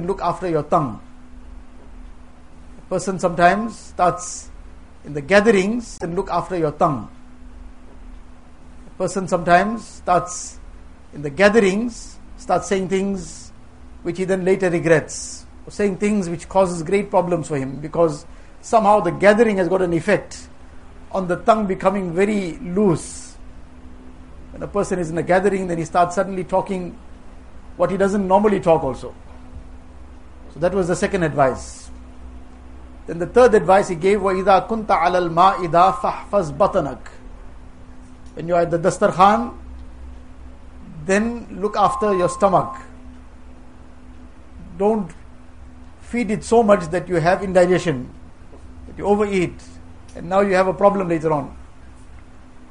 then look after your tongue. A person sometimes starts in the gatherings, and look after your tongue. A person sometimes starts in the gatherings, starts saying things which he then later regrets, or saying things which causes great problems for him because somehow the gathering has got an effect on the tongue becoming very loose. When a person is in a gathering, then he starts suddenly talking what he doesn't normally talk also. So that was the second advice. Then the third advice he gave, وَإِذَا كُنْتَ عَلَى الْمَائِدَةِ فَحْفَظْ بَطَنَكَ When you are at the dastarkhan, then look after your stomach. Don't feed it so much that you have indigestion, that you overeat, and now you have a problem later on.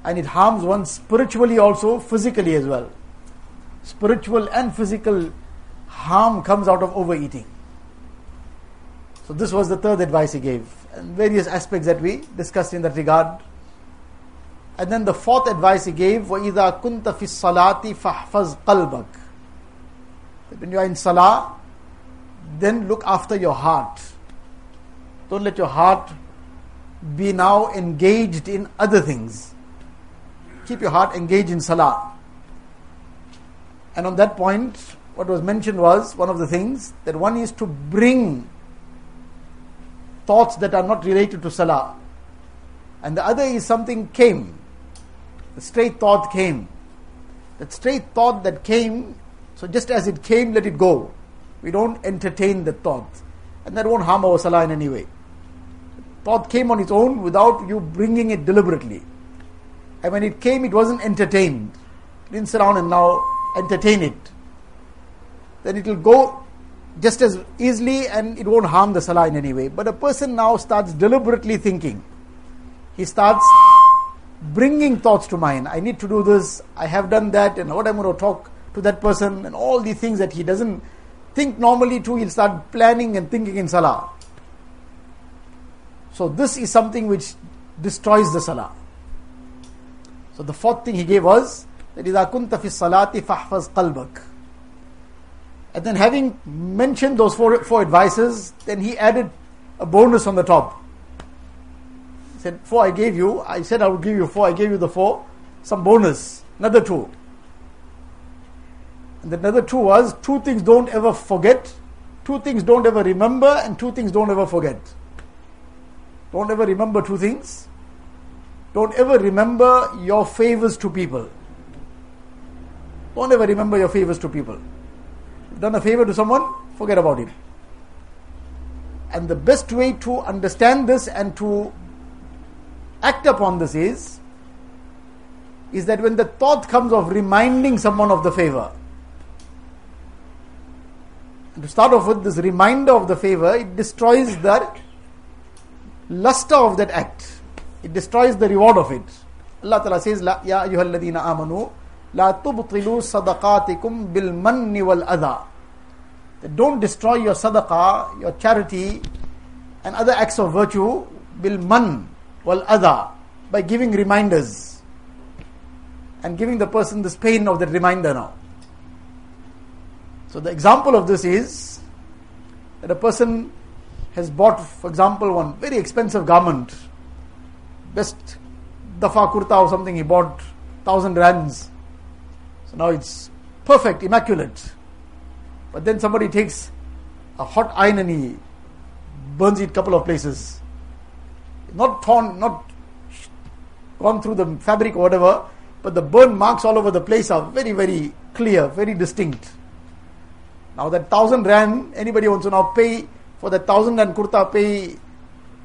And it harms one spiritually also, physically as well. Spiritual and physical harm comes out of overeating. So this was the third advice he gave, and various aspects that we discussed in that regard. And then the fourth advice he gave, وَإِذَا كُنْتَ فِي الصَّلَاةِ فَحْفَظْ قَلْبَكَ When you are in salah, then look after your heart. Don't let your heart be now engaged in other things. Keep your heart engaged in salah. And on that point, what was mentioned was one of the things that one is to bring thoughts that are not related to salah. And the other is something came. The straight thought came. That straight thought that came, so just as it came, let it go. We don't entertain the thought. And that won't harm our salah in any way thought came on its own without you bringing it deliberately. And when it came, it wasn't entertained. Didn't sit down and now entertain it. Then it will go just as easily and it won't harm the salah in any way. But a person now starts deliberately thinking. He starts bringing thoughts to mind. I need to do this, I have done that, and what I'm going to talk to that person, and all these things that he doesn't think normally to, he'll start planning and thinking in salah. So this is something which destroys the salah. So the fourth thing he gave was that إذا كنت في الصلاة فاحفظ قلبك. and then having mentioned those four, four advices, then he added a bonus on the top. He said, four I gave you, I said I would give you four, I gave you the four, some bonus, another two. And the another two was two things don't ever forget, two things don't ever remember, and two things don't ever forget. Don't ever remember two things. Don't ever remember your favors to people. Don't ever remember your favors to people. Done a favor to someone, forget about it. And the best way to understand this and to act upon this is is that when the thought comes of reminding someone of the favor, to start off with this reminder of the favor, it destroys the luster of that act. It destroys the reward of it. Allah Ta'ala says, Ya ayyuhalladina amanu, la tubtilu sadaqatikum bil manni wal. Don't destroy your sadaqah, your charity, and other acts of virtue bil man wal adha by giving reminders and giving the person this pain of that reminder now. So the example of this is that a person has bought, for example, one very expensive garment, best dafa kurta or something, he bought thousand rands. So now it's perfect, immaculate. But then somebody takes a hot iron and he burns it a couple of places. Not torn, not gone through the fabric or whatever, but the burn marks all over the place are very, very clear, very distinct. Now that thousand rand, anybody wants to now pay for the thousand and kurta pay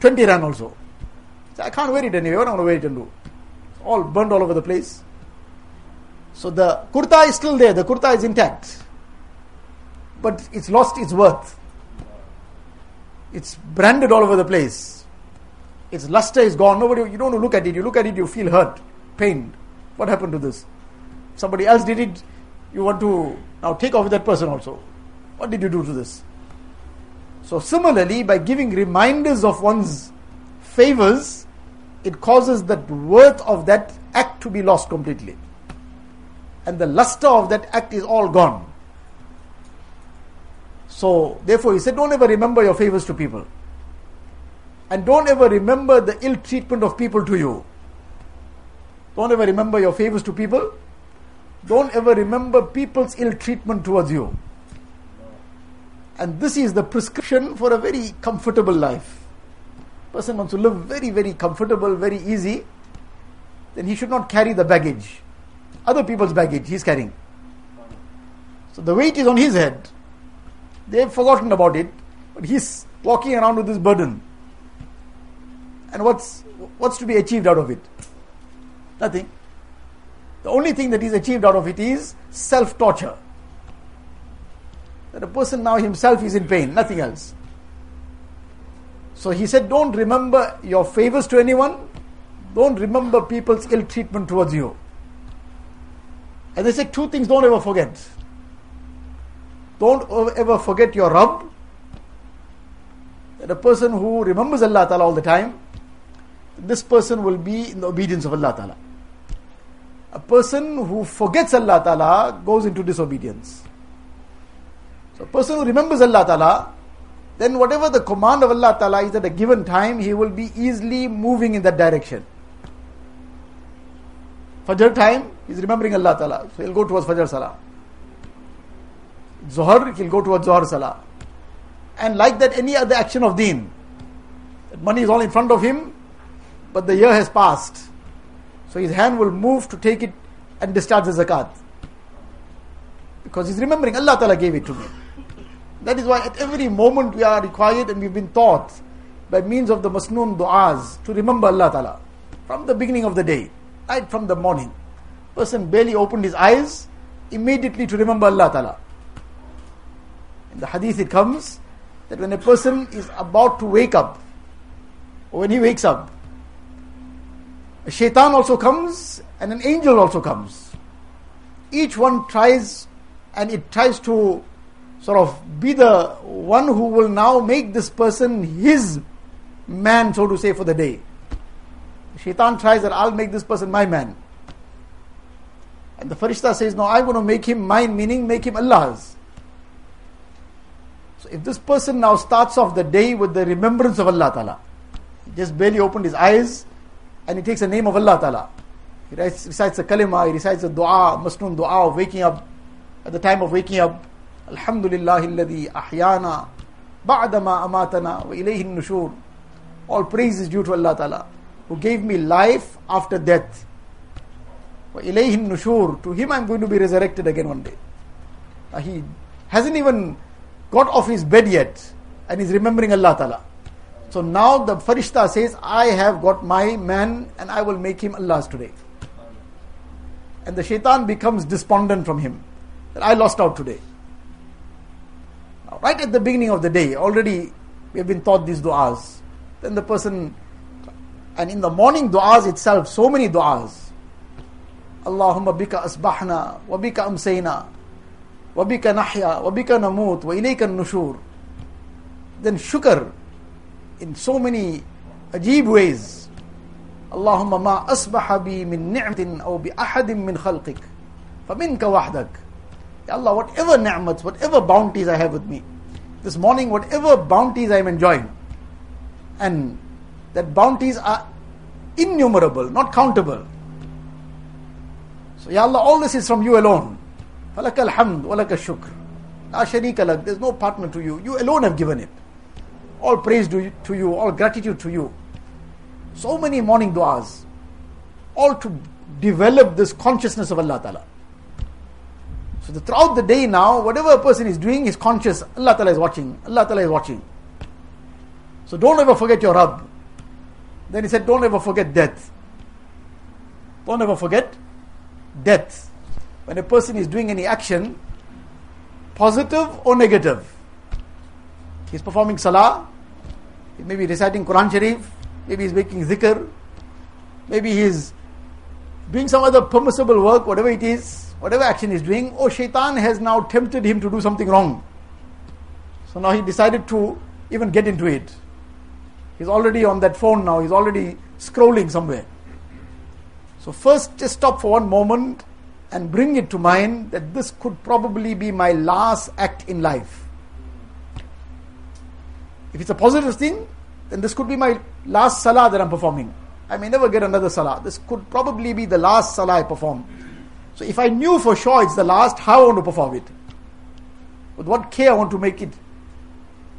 20 rand also. So I can't wear it anyway. What am I going to wear it and do? It's all burned all over the place. So the kurta is still there. The kurta is intact. But it's lost its worth. It's branded all over the place. Its luster is gone. Nobody, you don't look at it. You look at it, you feel hurt, pained. What happened to this? Somebody else did it. You want to now take off that person also. What did you do to this? So, similarly, by giving reminders of one's favors, it causes the worth of that act to be lost completely. And the luster of that act is all gone. So, therefore, he said, don't ever remember your favors to people. And don't ever remember the ill treatment of people to you. Don't ever remember your favors to people. Don't ever remember people's ill treatment towards you. And this is the prescription for a very comfortable life. Person wants to live very, very comfortable, very easy, then he should not carry the baggage. Other people's baggage he's carrying. So the weight is on his head. They've forgotten about it, but he's walking around with this burden. And what's what's to be achieved out of it? Nothing. The only thing that is achieved out of it is self torture. That a person now himself is in pain, nothing else. So he said, Don't remember your favors to anyone, don't remember people's ill treatment towards you. And they said two things don't ever forget. Don't ever forget your Rabb. That a person who remembers Allah Ta'ala all the time, this person will be in the obedience of Allah Ta'ala. A person who forgets Allah Ta'ala goes into disobedience. So a person who remembers Allah Ta'ala, then whatever the command of Allah Ta'ala is at a given time, he will be easily moving in that direction. Fajr time, he's remembering Allah Ta'ala. So he'll go towards Fajr Salah. Zohar, he'll go towards Zohar Salah. And like that, any other action of deen. That money is all in front of him, but the year has passed. So his hand will move to take it and discharge the zakat. Because he's remembering Allah Ta'ala gave it to me. That is why at every moment we are required and we've been taught by means of the masnoon du'as to remember Allah Ta'ala from the beginning of the day right from the morning. Person barely opened his eyes, immediately to remember Allah Ta'ala. In the hadith it comes that when a person is about to wake up, or when he wakes up, a shaitan also comes and an angel also comes. Each one tries and it tries to sort of be the one who will now make this person his man, so to say, for the day. Shaitan tries that I'll make this person my man. And the Farishta says, No, I'm going to make him mine, meaning make him Allah's. So if this person now starts off the day with the remembrance of Allah Ta'ala, he just barely opened his eyes and he takes the name of Allah Ta'ala. He recites the kalima, he recites the dua, masnoon dua of waking up, at the time of waking up, Alhamdulillah alladhi ahyana ba'dama amatana wa ilayhi nushur. All praise is due to Allah Ta'ala, who gave me life after death. Wa ilayhi nushur. To him I'm going to be resurrected again one day. Uh, he hasn't even got off his bed yet and he's remembering Allah Ta'ala. So now the Farishta says, I have got my man and I will make him Allah's today. And the shaitan becomes despondent from him that I lost out today. Now, right at the beginning of the day, already we have been taught these du'as. Then the person and in the morning du'as itself, so many du'as. Allahumma bika asbahna, wa bika amsayna, wa bika nahya, wa bika namut, wa ilayka nushur. Then shukr in so many ajib ways. Allahumma ma asbaha bi min ni'matin aw bi ahadin min khalqik. فمنك وحدك. Ya Allah, whatever ni'mats, whatever bounties I have with me, this morning, whatever bounties I am enjoying, and that bounties are innumerable, not countable. So, Ya Allah, all this is from you alone. فَلَكَ الْحَمْدُ وَلَكَ الشُّكْرُ La sharika lak, there's no partner to you. You alone have given it. All praise to you, all gratitude to you. So many morning du'as, all to develop this consciousness of Allah Ta'ala. So the, throughout the day now, whatever a person is doing is conscious. Allah Ta'ala is watching. Allah Ta'ala is watching. So don't ever forget your Rabb. Then he said, Don't ever forget death. Don't ever forget death. When a person is doing any action, positive or negative, he's performing salah, he may be reciting Quran Sharif, maybe he's making zikr, maybe he's doing some other permissible work, whatever it is, whatever action he's doing, or shaitan has now tempted him to do something wrong. So now he decided to even get into it. He's already on that phone now, he's already scrolling somewhere. So, first, just stop for one moment and bring it to mind that this could probably be my last act in life. If it's a positive thing, then this could be my last salah that I'm performing. I may never get another salah. This could probably be the last salah I perform. So if I knew for sure it's the last, how I want to perform it? With what care I want to make it?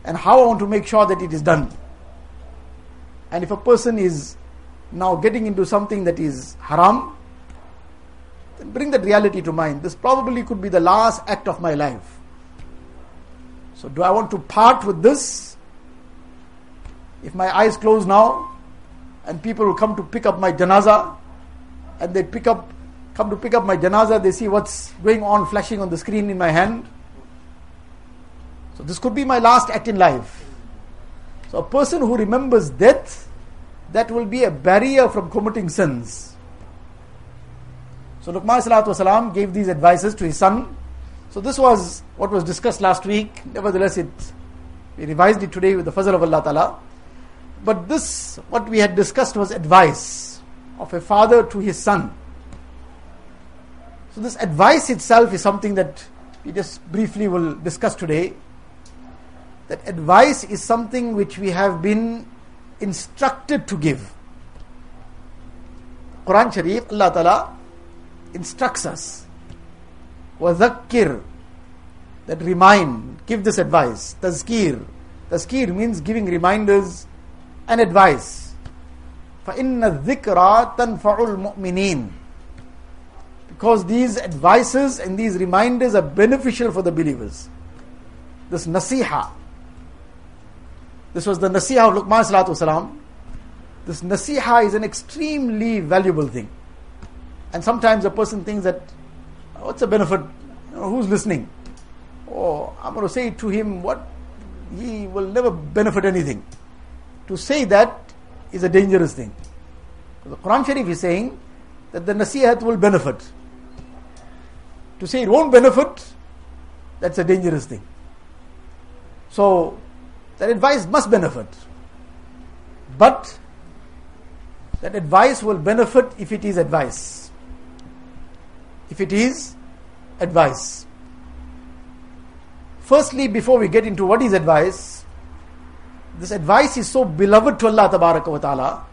And how I want to make sure that it is done? And if a person is now getting into something that is haram, then bring that reality to mind. This probably could be the last act of my life. So, do I want to part with this? If my eyes close now, and people will come to pick up my janaza, and they pick up, come to pick up my janaza, they see what's going on flashing on the screen in my hand. So, this could be my last act in life. So, a person who remembers death, that will be a barrier from committing sins. So Luqman salatu gave these advices to his son. So this was what was discussed last week. Nevertheless, it we revised it today with the fazl of Allah Ta'ala. But this, what we had discussed was advice of a father to his son. So this advice itself is something that we just briefly will discuss today. That advice is something which we have been instructed to give. Quran Sharif, Allah Ta'ala instructs us. وَذَكِّرْ That remind, give this advice. Tazkir. Tazkir means giving reminders and advice. فَإِنَّ الذِّكْرَى تَنْفَعُ الْمُؤْمِنِينَ Because these advices and these reminders are beneficial for the believers. This nasiha. This was the nasiha of Luqman salatu salam. This nasiha is an extremely valuable thing. And sometimes a person thinks that, what's the benefit? You know, who's listening? Oh, I'm going to say to him what he will never benefit anything. To say that is a dangerous thing. The Quran Sharif is saying that the nasihat will benefit. To say it won't benefit, that's a dangerous thing. So, that advice must benefit. But, that advice will benefit if it is advice if it is advice. Firstly, before we get into what is advice, this advice is so beloved to Allah wa ta'ala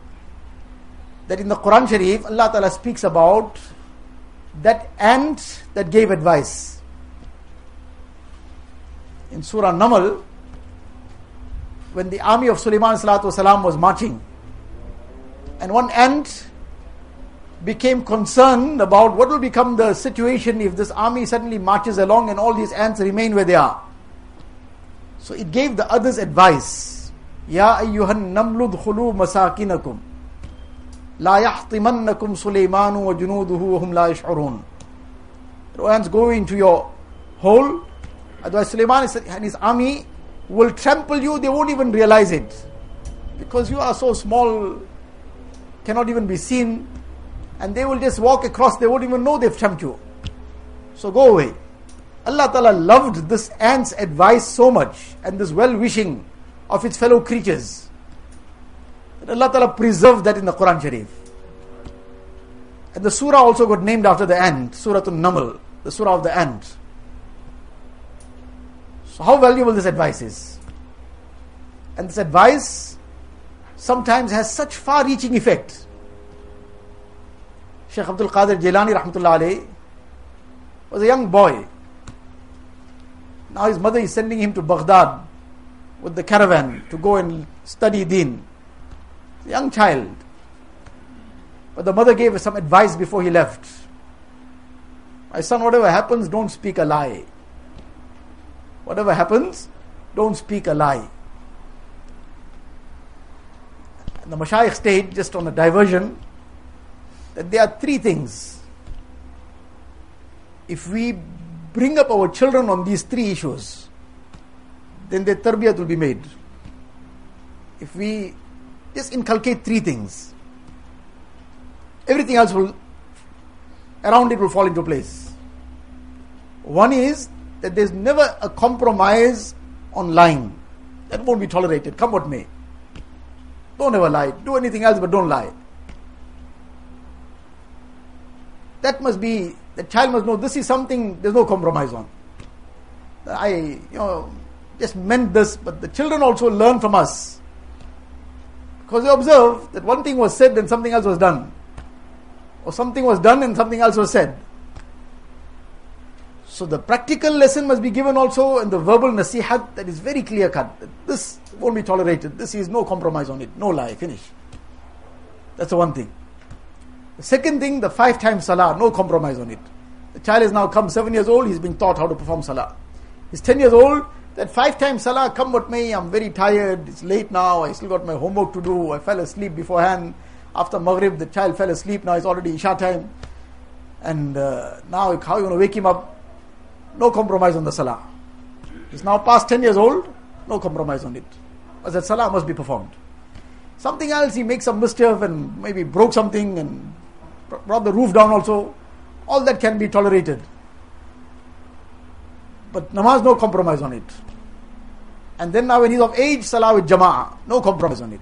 that in the Quran Sharif, Allah Ta'ala speaks about that ant that gave advice. In Surah Namal, when the army of Sulaiman was marching, and one ant became concerned about what will become the situation if this army suddenly marches along and all these ants remain where they are. So it gave the others advice. Ya ayyuhan namlud khulu masakinakum. La yahtimannakum Sulaymanu wa junuduhu wa hum la yash'urun. Ants go into your hole. Otherwise Sulaiman and his army will trample you. They won't even realize it. Because you are so small, cannot even be seen and they will just walk across, they won't even know they've chumped you. So go away. Allah Ta'ala loved this ant's advice so much and this well wishing of its fellow creatures. That Allah Ta'ala preserved that in the Quran Sharif. And the surah also got named after the ant, Surah An-Naml, the surah of the ant. So how valuable this advice is. And this advice sometimes has such far reaching effect Sheikh Abdul Qadir Jilani rahmatullah was a young boy. Now his mother is sending him to Baghdad with the caravan to go and study deen. Young child. But the mother gave some advice before he left. My son, whatever happens, don't speak a lie. Whatever happens, don't speak a lie. And the Mashayikh stayed just on a diversion that there are three things. If we bring up our children on these three issues, then their tarbiyat will be made. If we just inculcate three things, everything else will, around it will fall into place. One is that there's never a compromise on lying. That won't be tolerated, come what may. Don't ever lie. Do anything else, but don't lie. That must be, the child must know this is something there's no compromise on. I, you know, just meant this, but the children also learn from us. Because they observe that one thing was said and something else was done. Or something was done and something else was said. So the practical lesson must be given also in the verbal nasihat that is very clear cut. This won't be tolerated. This is no compromise on it. No lie. Finish. That's the one thing. The second thing, the five times salah, no compromise on it. The child has now come seven years old, he's being taught how to perform salah. He's ten years old, that five times salah, come what may, I'm very tired, it's late now, I still got my homework to do, I fell asleep beforehand. After Maghrib, the child fell asleep, now it's already Isha time. And uh, now, how you going to wake him up? No compromise on the salah. He's now past 10 years old, no compromise on it. That salah must be performed. Something else, he makes some mischief and maybe broke something and brought the roof down also. All that can be tolerated. But namaz, no compromise on it. And then now when he's of age, salah with jama'ah, no compromise on it.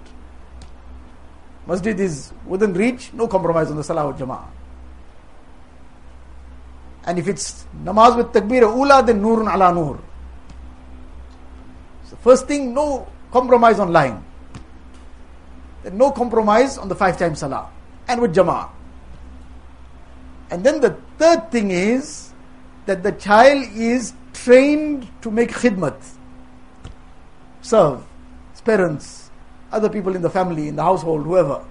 Masjid is within reach, no compromise on the salah with jama'ah. And if it's namaz with takbir ula, then nurun ala nur. So first thing, no compromise on line. Then no compromise on the five times salah and with jama'ah. And then the third thing is that the child is trained to make khidmat, serve his parents, other people in the family, in the household, whoever.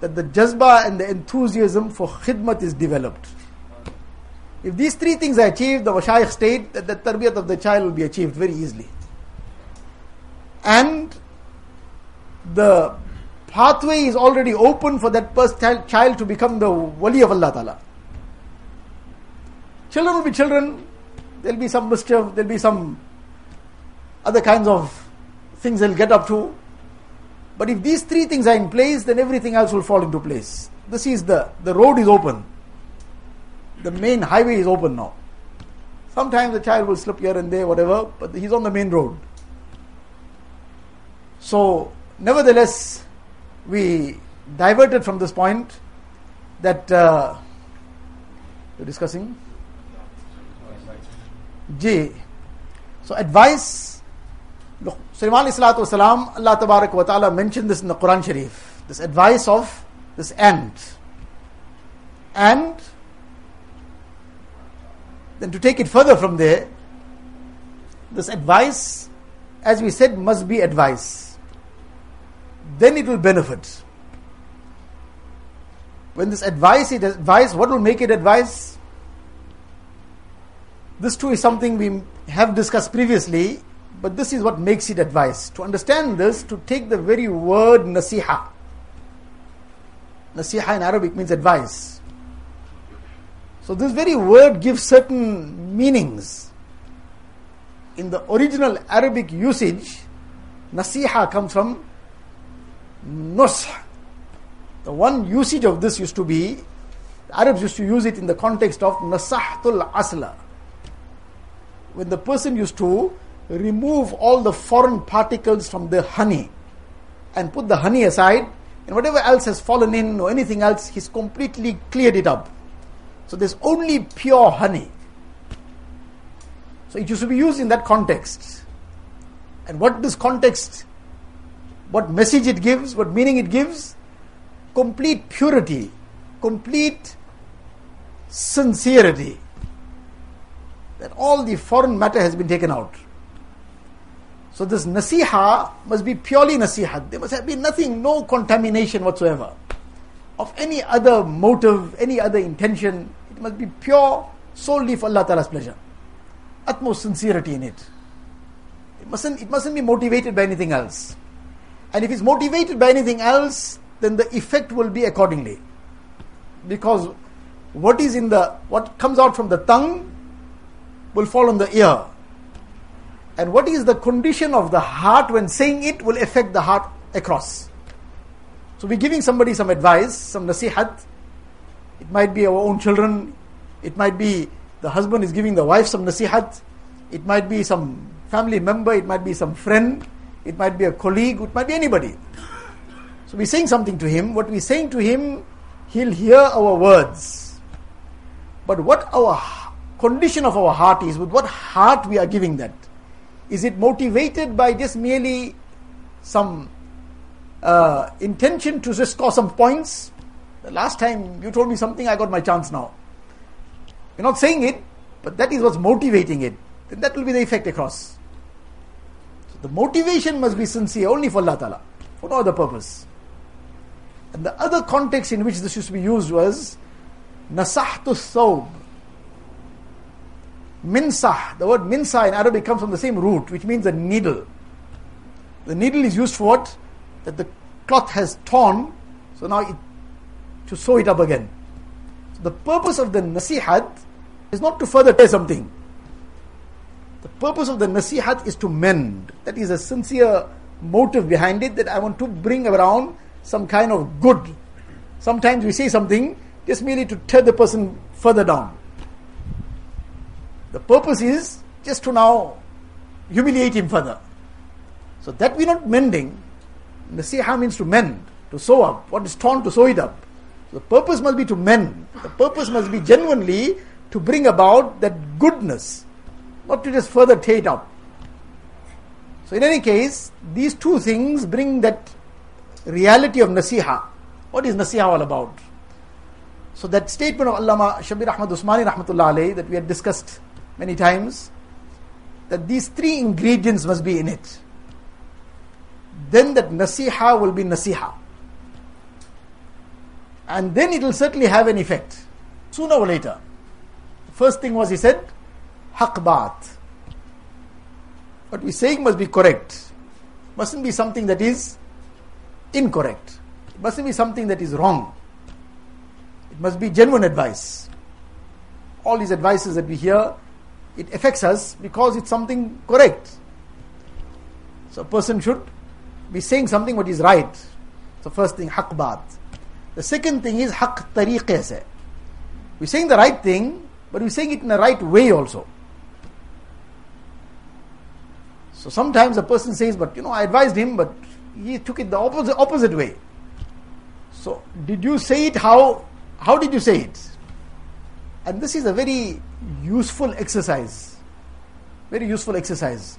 That the jazba and the enthusiasm for khidmat is developed. If these three things are achieved, the Mashayikh state that the tarbiyat of the child will be achieved very easily. And the pathway is already open for that first child to become the wali of Allah Ta'ala. Children will be children, there'll be some mischief, there'll be some other kinds of things they'll get up to. But if these three things are in place, then everything else will fall into place. This is the, the road is open. The main highway is open now. Sometimes the child will slip here and there, whatever, but he's on the main road. So, nevertheless, we diverted from this point that uh, we're discussing. J. So advice, look, Sulaiman Wasalam, Allah Tabarak wa Ta'ala mentioned this in the Quran Sharif. This advice of this ant. And then to take it further from there, this advice, as we said, must be advice. Then it will benefit. When this advice is advice, what will make it advice? This too is something we have discussed previously, but this is what makes it advice. To understand this, to take the very word nasiha. Nasiha in Arabic means advice. So this very word gives certain meanings. In the original Arabic usage, nasiha comes from nush. The one usage of this used to be, Arabs used to use it in the context of nasahtul asla when the person used to remove all the foreign particles from the honey and put the honey aside, and whatever else has fallen in or anything else, he's completely cleared it up. So there's only pure honey. So it used to be used in that context. And what this context, what message it gives, what meaning it gives? Complete purity, complete sincerity that all the foreign matter has been taken out. So this nasiha must be purely nasiha. There must have been nothing, no contamination whatsoever of any other motive, any other intention. It must be pure solely for Allah Ta'ala's pleasure. Utmost sincerity in it. It mustn't, it mustn't be motivated by anything else. And if it's motivated by anything else, then the effect will be accordingly. Because what is in the what comes out from the tongue will fall on the ear. And what is the condition of the heart when saying it will affect the heart across. So we're giving somebody some advice, some nasihat. It might be our own children. It might be the husband is giving the wife some nasihat. It might be some family member. It might be some friend. It might be a colleague. It might be anybody. So we're saying something to him. What we're saying to him, he'll hear our words. But what our condition of our heart is, with what heart we are giving that. Is it motivated by just merely some uh, intention to just score some points? The last time you told me something, I got my chance now. You're not saying it, but that is what's motivating it. Then that will be the effect across. So the motivation must be sincere only for Allah Ta'ala, for no other purpose. And the other context in which this used to be used was nasahtu thawb. Minsah, the word minsah in Arabic comes from the same root, which means a needle. The needle is used for what? That the cloth has torn, so now it, to sew it up again. So the purpose of the nasihat is not to further tear something. The purpose of the nasihat is to mend. That is a sincere motive behind it that I want to bring around some kind of good. Sometimes we say something just merely to tear the person further down. The purpose is just to now humiliate him further. So that we're not mending. Nasiha means to mend, to sew up. What is torn, to sew it up. So the purpose must be to mend. The purpose must be genuinely to bring about that goodness, not to just further tear it up. So in any case, these two things bring that reality of nasiha. What is nasiha all about? So that statement of Allama Shabbir Ahmad Usmani Rahmatullah that we had discussed many times, that these three ingredients must be in it. Then that nasiha will be nasiha. And then it will certainly have an effect. Sooner or later. The first thing was he said, haq baat. What we're saying must be correct. Mustn't be something that is incorrect. It mustn't be something that is wrong. It must be genuine advice. All these advices that we hear, it affects us because it's something correct. So a person should be saying something what is right. So first thing, haq baat. The second thing is haq tariqe se. We're saying the right thing, but we're saying it in the right way also. So sometimes a person says, but you know, I advised him, but he took it the opposite, opposite way. So, did you say it how? How did you say it? And this is a very useful exercise. Very useful exercise.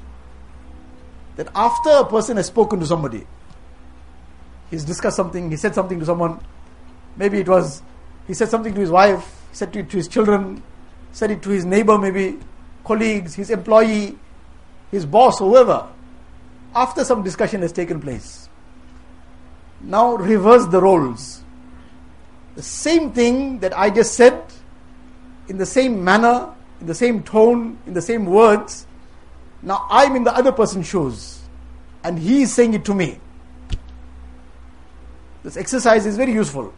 That after a person has spoken to somebody, he's discussed something, he said something to someone, maybe it was, he said something to his wife, said it to his children, said it to his neighbor, maybe colleagues, his employee, his boss, whoever after some discussion has taken place. Now reverse the roles. The same thing that I just said, in the same manner, in the same tone, in the same words, now I'm in the other person's shoes and he is saying it to me. This exercise is very useful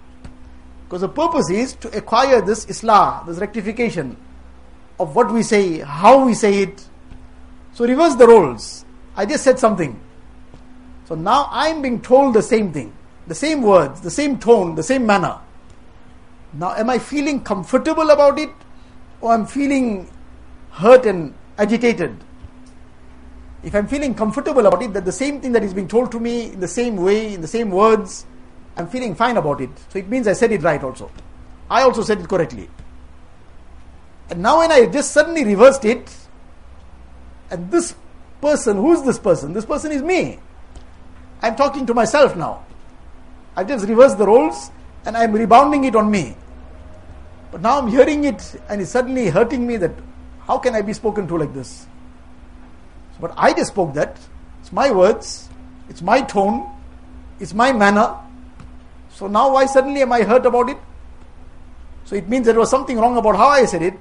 because the purpose is to acquire this islah, this rectification of what we say, how we say it. So reverse the roles. I just said something. So now I'm being told the same thing, the same words, the same tone, the same manner. Now, am I feeling comfortable about it or I'm feeling hurt and agitated? If I'm feeling comfortable about it, that the same thing that is being told to me in the same way, in the same words, I'm feeling fine about it. So it means I said it right also. I also said it correctly. And now when I just suddenly reversed it, and this person, who's this person? This person is me. I'm talking to myself now. I just reversed the roles and I'm rebounding it on me. But now I'm hearing it and it's suddenly hurting me that how can I be spoken to like this? But I just spoke that. It's my words, it's my tone, it's my manner. So now why suddenly am I hurt about it? So it means there was something wrong about how I said it.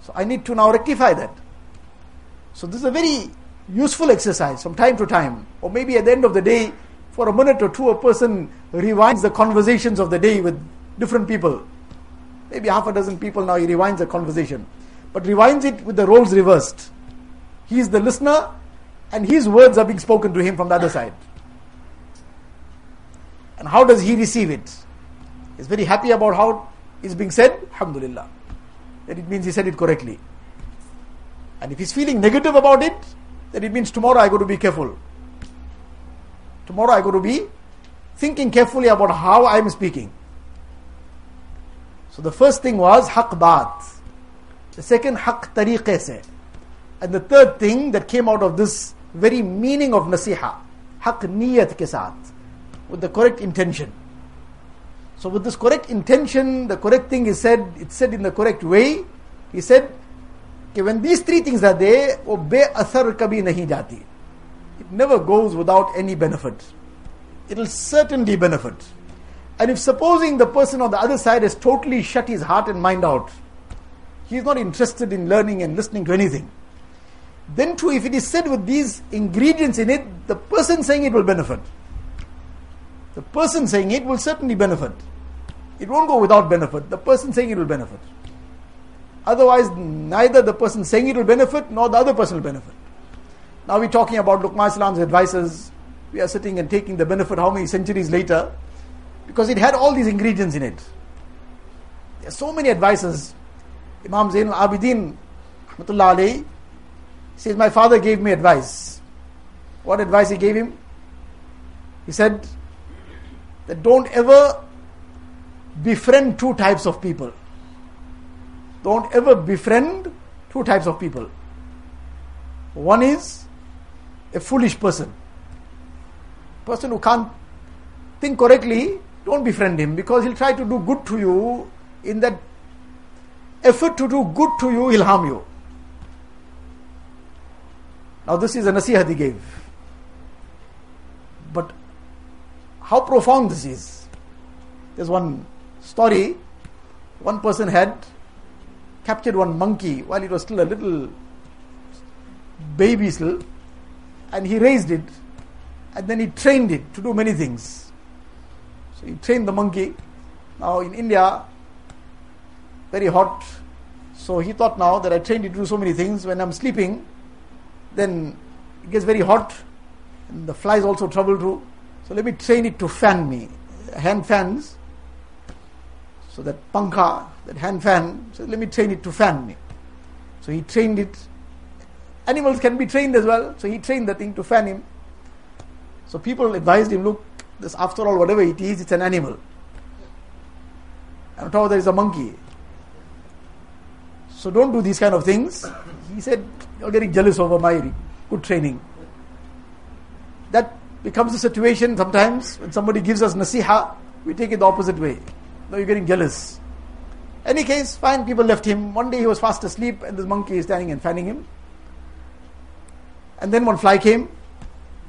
So I need to now rectify that. So this is a very useful exercise from time to time. Or maybe at the end of the day, for a minute or two, a person rewinds the conversations of the day with different people. Maybe half a dozen people now he rewinds the conversation. But rewinds it with the roles reversed. He is the listener and his words are being spoken to him from the other side. And how does he receive it? He's very happy about how it's being said, Alhamdulillah. That it means he said it correctly. And if he's feeling negative about it, then it means tomorrow I got to be careful. Tomorrow I got to be thinking carefully about how I am speaking. So the first thing was haq baat. The second haq tariqe se. And the third thing that came out of this very meaning of nasiha, haq niyat ke saath, with the correct intention. So with this correct intention, the correct thing is said, it's said in the correct way. He said, कि when these three things are there, वो बेअसर कभी नहीं जाती. It never goes without any benefit. It will certainly benefit. And if supposing the person on the other side has totally shut his heart and mind out, he is not interested in learning and listening to anything. Then too, if it is said with these ingredients in it, the person saying it will benefit. The person saying it will certainly benefit. It won't go without benefit. The person saying it will benefit. Otherwise, neither the person saying it will benefit nor the other person will benefit. Now we're talking about Luqman Islam's advices. We are sitting and taking the benefit how many centuries later? Because it had all these ingredients in it. There are so many advices. Imam Zain al-Abidin, alayhi, says, my father gave me advice. What advice he gave him? He said, that don't ever befriend two types of people. Don't ever befriend two types of people. One is a foolish person. Person who can't think correctly, don't befriend him because he'll try to do good to you. In that effort to do good to you, he'll harm you. Now, this is a nasihat he gave. But how profound this is. There's one story, one person had captured one monkey while it was still a little baby still, and he raised it, and then he trained it to do many things. So he trained the monkey. Now in India, very hot. So he thought now that I trained it to do so many things, when I'm sleeping, then it gets very hot, and the flies also trouble too. So let me train it to fan me. Hand fans. So that pankha, that hand fan, so let me train it to fan me. So he trained it. Animals can be trained as well. So he trained the thing to fan him. So people advised him, look, this after all, whatever it is, it's an animal. And on top of that is a monkey. So don't do these kind of things. He said, You're getting jealous over my good training. That becomes a situation sometimes when somebody gives us nasiha, we take it the opposite way. Now you're getting jealous. Any case, fine, people left him. One day he was fast asleep and this monkey is standing and fanning him. And then one fly came.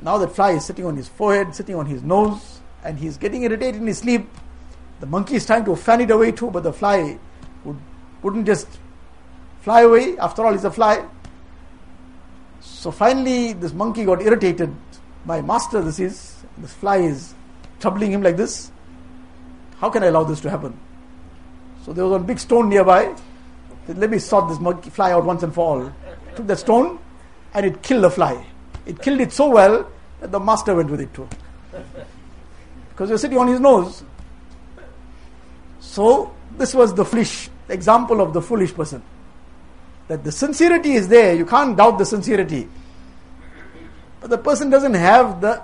Now that fly is sitting on his forehead, sitting on his nose, and he's getting irritated in his sleep. The monkey is trying to fan it away too, but the fly would, wouldn't just fly away. After all, he's a fly. So finally, this monkey got irritated my master this is, this fly is troubling him like this. How can I allow this to happen? So there was one big stone nearby. Said, Let me sort this monkey fly out once and for all. Took that stone and it killed the fly. It killed it so well that the master went with it too. Because you're sitting on his nose. So this was the foolish example of the foolish person. That the sincerity is there, you can't doubt the sincerity. But the person doesn't have the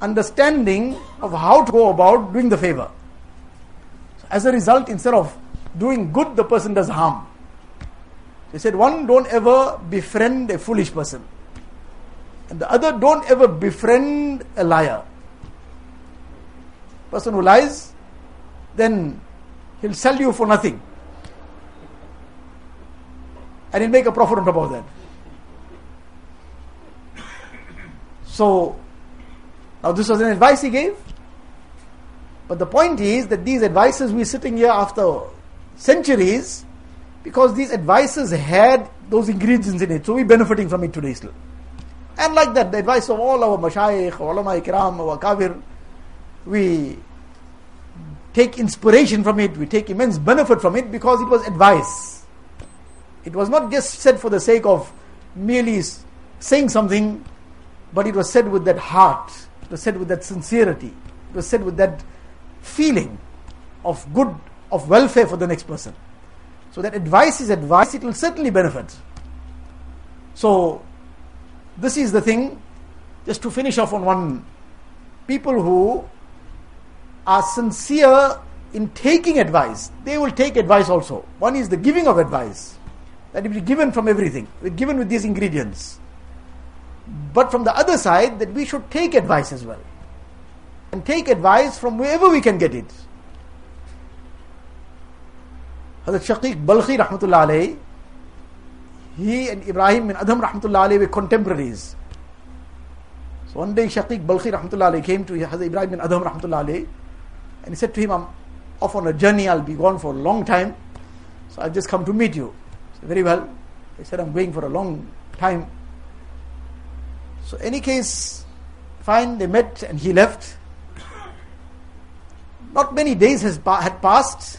understanding of how to go about doing the favor. So as a result, instead of doing good, the person does harm. He said, one, don't ever befriend a foolish person. And the other, don't ever befriend a liar. Person who lies, then he'll sell you for nothing. And he'll make a profit on top of that. So, now this was an advice he gave. But the point is that these advices we're sitting here after centuries because these advices had those ingredients in it. So we're benefiting from it today still. And like that, the advice of all our mashayikh, ulama ikram, our akabir, we take inspiration from it, we take immense benefit from it because it was advice. It was not just said for the sake of merely saying something but it was said with that heart, it was said with that sincerity, it was said with that feeling of good, of welfare for the next person. So that advice is advice, it will certainly benefit. So, this is the thing, just to finish off on one people who are sincere in taking advice, they will take advice also. One is the giving of advice. that it be given from everything, given with these ingredients. But from the other side, that we should take advice as well. And take advice from wherever we can get it. Hazrat Shaqiq Balkhi rahmatullah alayhi, he and Ibrahim bin Adham rahmatullah alayhi were contemporaries. So one day Shaqiq Balkhi rahmatullah alayhi came to Hazrat Ibrahim bin Adham rahmatullah alayhi and he said to him, I'm off on a journey, I'll be gone for a long time. So I've just come to meet you. Said, Very well. He said, I'm going for a long time. So any case, fine, they met and he left. Not many days has had passed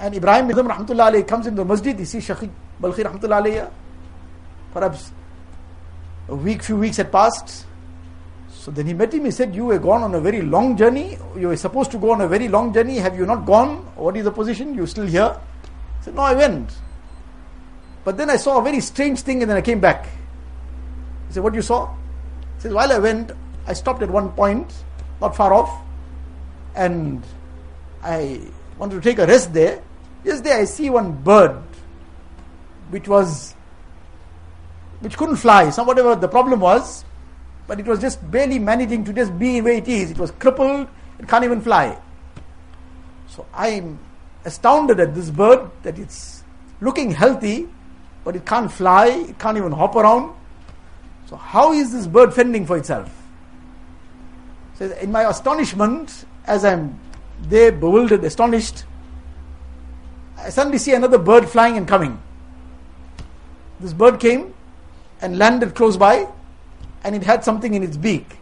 and Ibrahim bin rahmatullah alayhi comes into the masjid, he sees Shaqiq Balkhi rahmatullah alayhi. Perhaps a week, few weeks had passed. So then he met him, he said, You were gone on a very long journey. You were supposed to go on a very long journey. Have you not gone? What is the position? You still here? He said, No, I went. But then I saw a very strange thing and then I came back. He said, What you saw? He said, While I went, I stopped at one point, not far off, and I wanted to take a rest there. Just there I see one bird which was which couldn't fly. Some whatever the problem was, but it was just barely managing to just be where it is. It was crippled, it can't even fly. So I'm astounded at this bird that it's looking healthy, but it can't fly, it can't even hop around. So how is this bird fending for itself? So in my astonishment, as I'm there bewildered, astonished, I suddenly see another bird flying and coming. This bird came and landed close by, and it had something in its beak.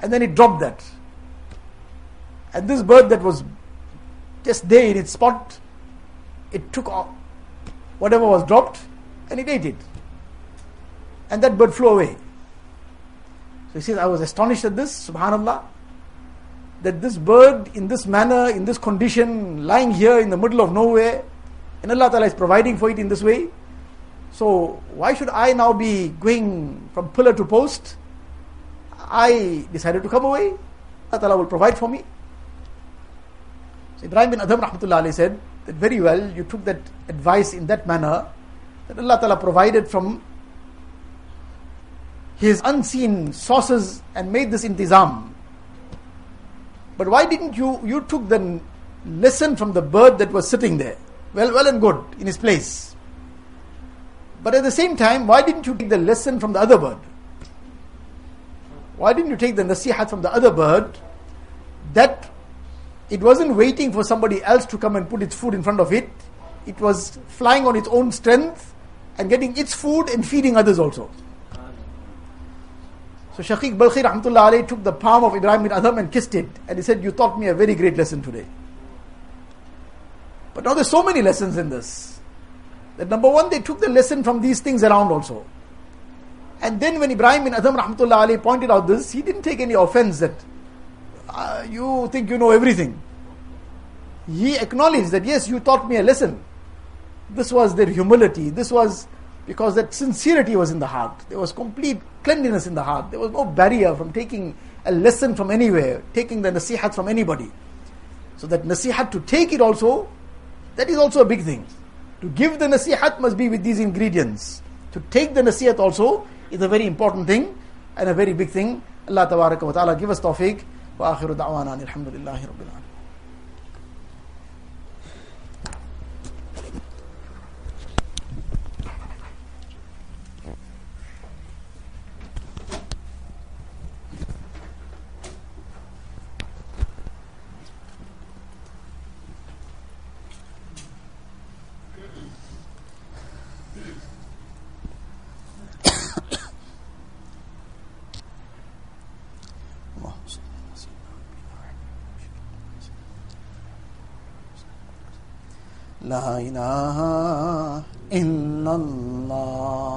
And then it dropped that. And this bird that was just there in its spot, it took off whatever was dropped and it ate it. And that bird flew away. So he says, I was astonished at this, subhanAllah that this bird in this manner, in this condition, lying here in the middle of nowhere, and Allah Ta'ala is providing for it in this way. So why should I now be going from pillar to post? I decided to come away. Allah will provide for me. So Ibrahim bin Adham Rahmatullah said that very well you took that advice in that manner that Allah Ta'ala provided from his unseen sources and made this intizam but why didn't you, you took the lesson from the bird that was sitting there? Well, well and good in his place. But at the same time, why didn't you take the lesson from the other bird? Why didn't you take the nasihat from the other bird that it wasn't waiting for somebody else to come and put its food in front of it? It was flying on its own strength and getting its food and feeding others also. So Shaqiq Balkhi Rahmatullah took the palm of Ibrahim bin Adham and kissed it. And he said, You taught me a very great lesson today. But now there's so many lessons in this. That number one, they took the lesson from these things around also. And then when Ibrahim bin Adham Rahmatullah alayhi pointed out this, he didn't take any offense that uh, you think you know everything. He acknowledged that yes, you taught me a lesson. This was their humility. This was because that sincerity was in the heart. There was complete cleanliness in the heart. There was no barrier from taking a lesson from anywhere, taking the nasihat from anybody. So that nasihat to take it also, that is also a big thing. To give the nasihat must be with these ingredients. To take the nasihat also is a very important thing and a very big thing. Allah ta'ala give us tawfiq. Wa akhiru da'wana alhamdulillahi rabbil alamin. لا إله إلا الله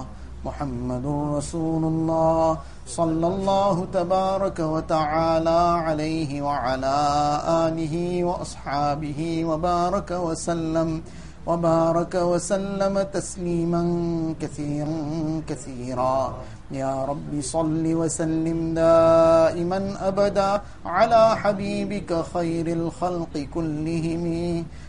محمد رسول الله. صلى الله تبارك وتعالى عليه وعلى آله وأصحابه وبارك وسلم. وبارك وسلم تسليما كثيرا كثيرا. يا رب صل وسلم دائما أبدا على حبيبك خير الخلق كلهم.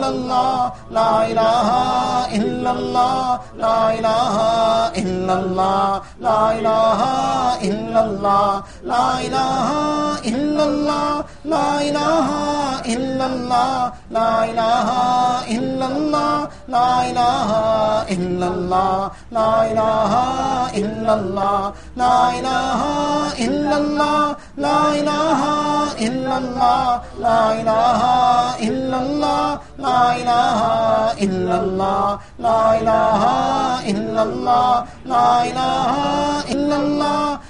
الا اللہ لا الہ الا اللہ لا الہ الا اللہ لا الہ الا اللہ لا الہ الا اللہ لا الہ الا اللہ لا الہ الا اللہ لا الہ الا اللہ لا الہ الا اللہ لا الہ الا اللہ لا الہ الا اللہ لا الہ الا اللہ لا لا الہ الا اللہ لا الہ الا اللہ لا الہ الا اللہ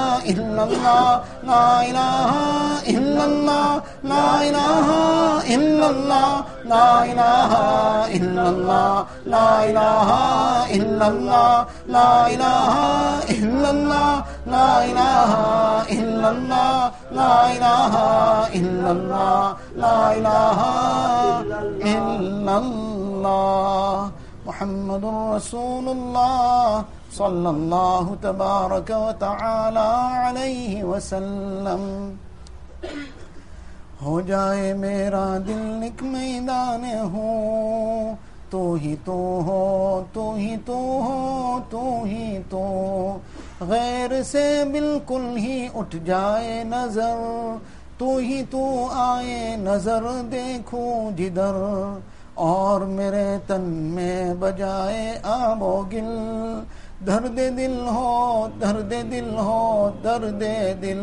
إلا الله، لا إله إلا الله، لا إله إلا الله، لا إله إلا الله، لا إله إلا الله، لا إله إلا الله، لا إله إلا الله لا إله إلا الله لا إله إلا الله محمد رسول الله صلى الله تبارك وتعالى عليه وسلم۔ ہو جائے میرا دل نک میدان ہو، تو ہی تو ہو، تو ہی تو ہو، تو ہی تو۔ غیر سے بالکل ہی اٹھ جائے نظر، تو ہی تو آئے نظر دیکھو جدھر اور میرے تن میں بجائے آب و گل۔ درد دل ہو، درد دل ہو، درد دل۔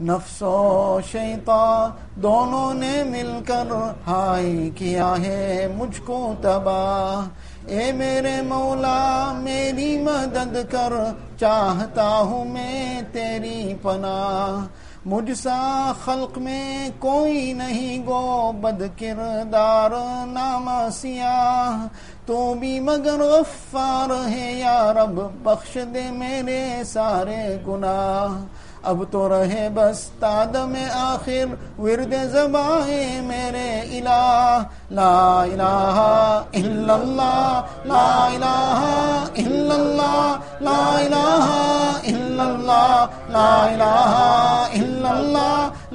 نفس و شیطان دونوں نے مل کر ہائی کیا ہے مجھ کو تباہ۔ اے میرے مولا، میری مدد کر، چاہتا ہوں میں تیری پناہ۔ مجھ سا خلق میں کوئی نہیں، گو بد کردار نام سیاہ۔ تو بھی مگر غفار ہے، یا رب، بخش دے میرے سارے گناہ۔ اب تو رہے بس تادم میں آخر، ورد زبائے میرے الہ۔ لا الہ الا اللہ، لا الہ الا اللہ، لا الہ الا اللہ، لا الہ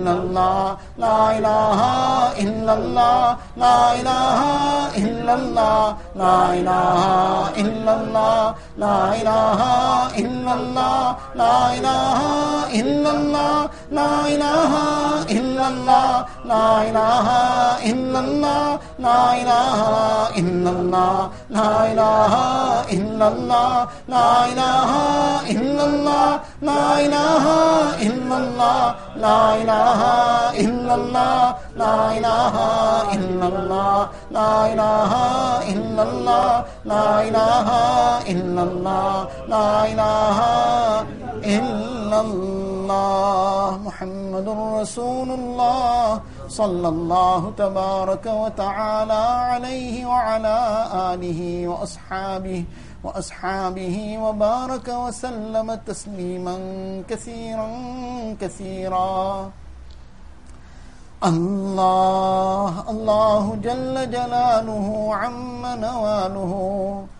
الا اللہ لا الہ الا اللہ لا الہ الا اللہ لا الہ الا اللہ لا الہ الا اللہ لا الہ الا اللہ لا الہ الا اللہ لا الہ الا اللہ لا الہ الا اللہ لا الہ الا اللہ لا الہ الا اللہ لا الہ الا اللہ لا الہ إله إلا الله لا إله إلا الله لا إله إلا الله لا إله إلا الله لا إله إلا الله محمد رسول الله صلى الله تبارك وتعالى عليه وعلى آله وأصحابه وأصحابه وبارك وسلم تسليما كثيرا كثيرا. اللہ اللہ جل جلالہ عم نوالہ۔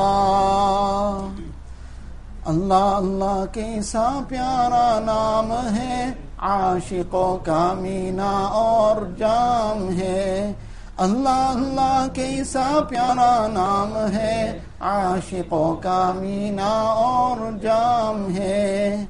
اللہ۔ اللہ کیسا پیارا نام ہے۔ عاشقوں کا مینا اور جام ہے۔ اللہ اللہ کیسا پیارا نام ہے۔ عاشقوں کا مینا اور جام ہے۔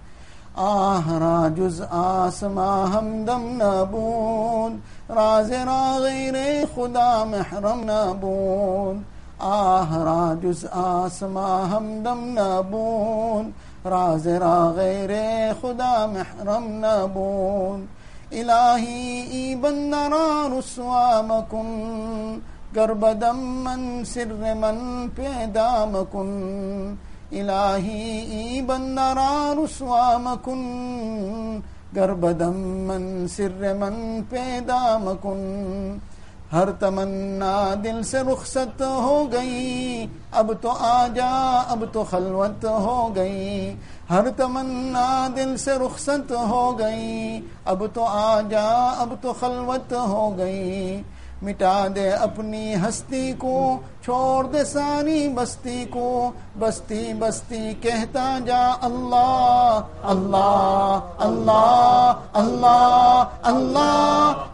آہرا جز آسما ہمدم نبود۔ راز را غیر خدا، محرم نبود۔ آه را جز آسما همدم نبون راز را غیر خدا محرم نبون إلهي ای بند را رسوا مکن. گر بدم من سر من پیدا إلهي ای بند را رسوا مکن. گر بدم من سر من پیدا ہر تمنا دل سے رخصت ہو گئی۔ اب تو آ جا اب تو خلوت ہو گئی۔ ہر تمنا دل سے رخصت ہو گئی۔ اب تو آ جا اب تو خلوت ہو گئی۔ مٹا دے اپنی ہستی کو چھوڑ دے ساری بستی کو۔ بستی بستی کہتا جا اللہ اللہ اللہ اللہ اللہ, اللہ۔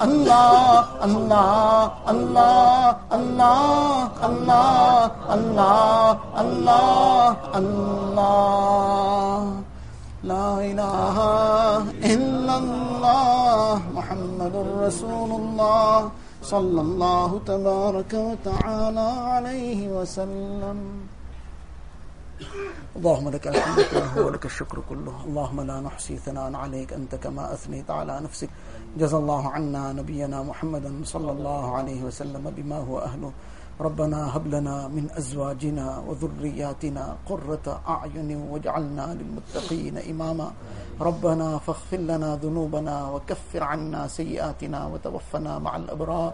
اللہ اللہ اللہ اللہ اللہ اللہ اللہ اللہ لا الہ الا اللہ محمد الرسول اللہ صلی اللہ تبارک و تعالی علیہ وسلم اللهم لك الحمد كله ولك الشكر كله. اللهم لا نحصي ثناء عليك. أنت كما أثنيت على نفسك. جزا الله عنا نبينا محمدا صلى الله عليه وسلم بما هو أهله. ربنا هب لنا من أزواجنا وذرياتنا قرة أعين واجعلنا للمتقين إماما. ربنا فاغفر لنا ذنوبنا وكفر عنا سيئاتنا وتوفنا مع الأبرار.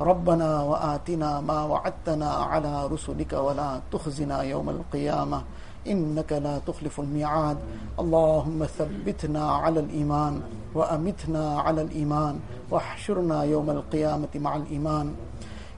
ربنا وآتنا ما وعدتنا على رسلك ولا تخزنا يوم القيامة. إنك لا تخلف الميعاد. اللهم ثبتنا على الإيمان وأمتنا على الإيمان واحشرنا يوم القيامة مع الإيمان.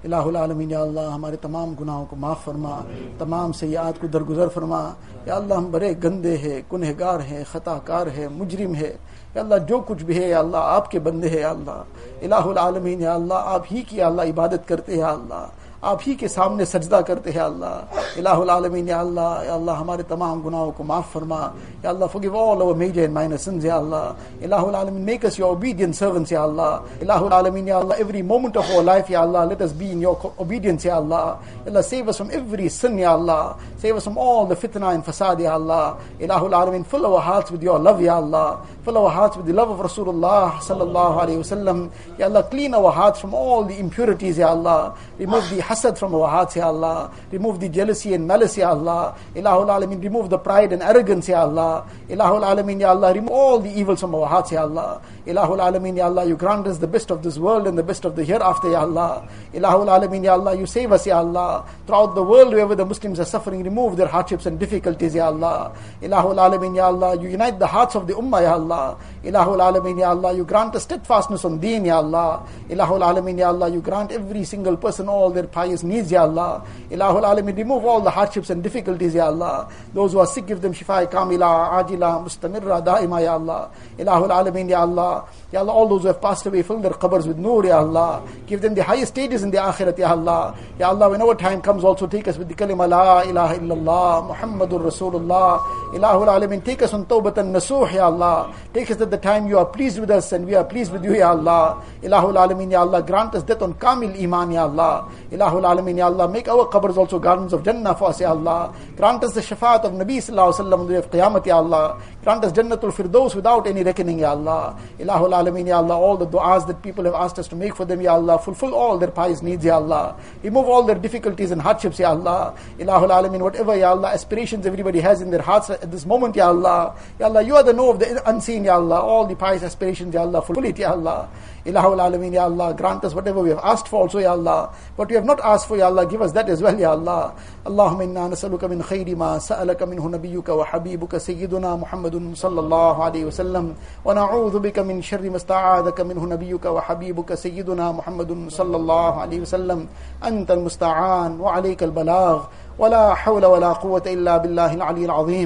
الہ العالمین، یا اللہ، ہمارے تمام گناہوں کو معاف فرما، تمام سیاحت کو درگزر فرما۔ یا اللہ، ہم بڑے گندے ہیں کنہ گار ہیں خطا کار ہے مجرم ہے یا اللہ، جو کچھ بھی ہے، یا اللہ، آپ کے بندے ہیں، یا اللہ۔ الہ العالمین، یا اللہ، آپ ہی کی اللہ عبادت کرتے ہیں، یا اللہ۔ आप ही के सामने सजदा करते हैं अल्लाह इलामीन या अल्लाह या अल्लाह हमारे तमाम गुनाहों को माफ़ फरमा या अल्लाह forgive all our major and minor sins ya Allah ilahul alamin make us your obedient servants ya Allah ilahul alamin ya Allah every moment of our life ya Allah let us be in your obedience ya Allah Allah save us from every sin ya Allah save us from all the fitna and fasad ya Allah ilahul alamin fill our hearts with your love ya Allah fill our hearts with the love of Rasulullah sallallahu alaihi wasallam ya Allah clean our hearts from all the impurities ya Allah remove the hasad from our hearts ya Allah remove the jealousy and malice ya Allah ilahul alamin remove the pride and arrogance ya Allah Ilahul Alameen, Ya Allah, remove all the evils from our hearts, Ya Allah. Ilahul Alameen, Ya Allah, you grant us the best of this world and the best of the hereafter, Ya Allah. Ilahul Alameen, Ya Allah, you save us, Ya Allah. Throughout the world, wherever the Muslims are suffering, remove their hardships and difficulties, Ya Allah. Ilahul Alameen, Ya Allah, you unite the hearts of the Ummah, Ya Allah. Ilahul Alameen, Ya Allah, you grant us steadfastness on deen, Ya Allah. Ilahul Alameen, Ya Allah, you grant every single person all their pious needs, Ya Allah. Ilahul Alameen, remove all the hardships and difficulties, Ya Allah. Those who are sick, give them shifa kamila, ajila, mustamirra, daima, Ya Allah. Ilahul Alameen, Ya Allah. Ya Allah, all those who have passed away, fill their qabrs with nur, Ya Allah. Give them the highest stages in the akhirat, Ya Allah. Ya Allah, when our time comes, also take us with the kalima La ilaha illallah, Muhammadur Rasulullah. Ilahul Alameen, take us on tawbatan nasuh, Ya Allah. Take us at the time you are pleased with us and we are pleased with you, Ya Allah. Ilahul Alameen, Ya Allah, grant us death on kamil iman, Ya Allah. Ilahul Alameen, Ya Allah, make our qabrs also gardens of Jannah for us, Ya Allah. Grant us the shafaat of Nabi Sallallahu Alaihi Wasallam on the day of Qiyamah, Ya Allah. Grant us Jannatul Firdaus without any reckoning, Ya Allah. Ilahul Alameen, Ya Allah, all the du'as that people have asked us to make for them, Ya Allah, fulfill all their pious needs, Ya Allah. Remove all their difficulties and hardships, Ya Allah. Ilahul Alameen, whatever, Ya Allah, aspirations everybody has in their hearts at this moment, Ya Allah. Ya Allah, you are the know of the unseen, Ya Allah. All the pious aspirations, Ya Allah, fulfill it, Ya Allah. Ilahul Alameen, Ya Allah, grant us whatever we have asked for also, Ya Allah. What we have not asked for, Ya Allah, give us that as well, Ya Allah. اللهم إنا نسألك من خير ما سألك منه نبيك وحبيبك سيدنا محمد صلى الله عليه وسلم ونعوذ بك من شر ما استعاذك منه نبيك وحبيبك سيدنا محمد صلى الله عليه وسلم. أنت المستعان وعليك البلاغ. ولا حول ولا قوة إلا بالله العلي العظيم.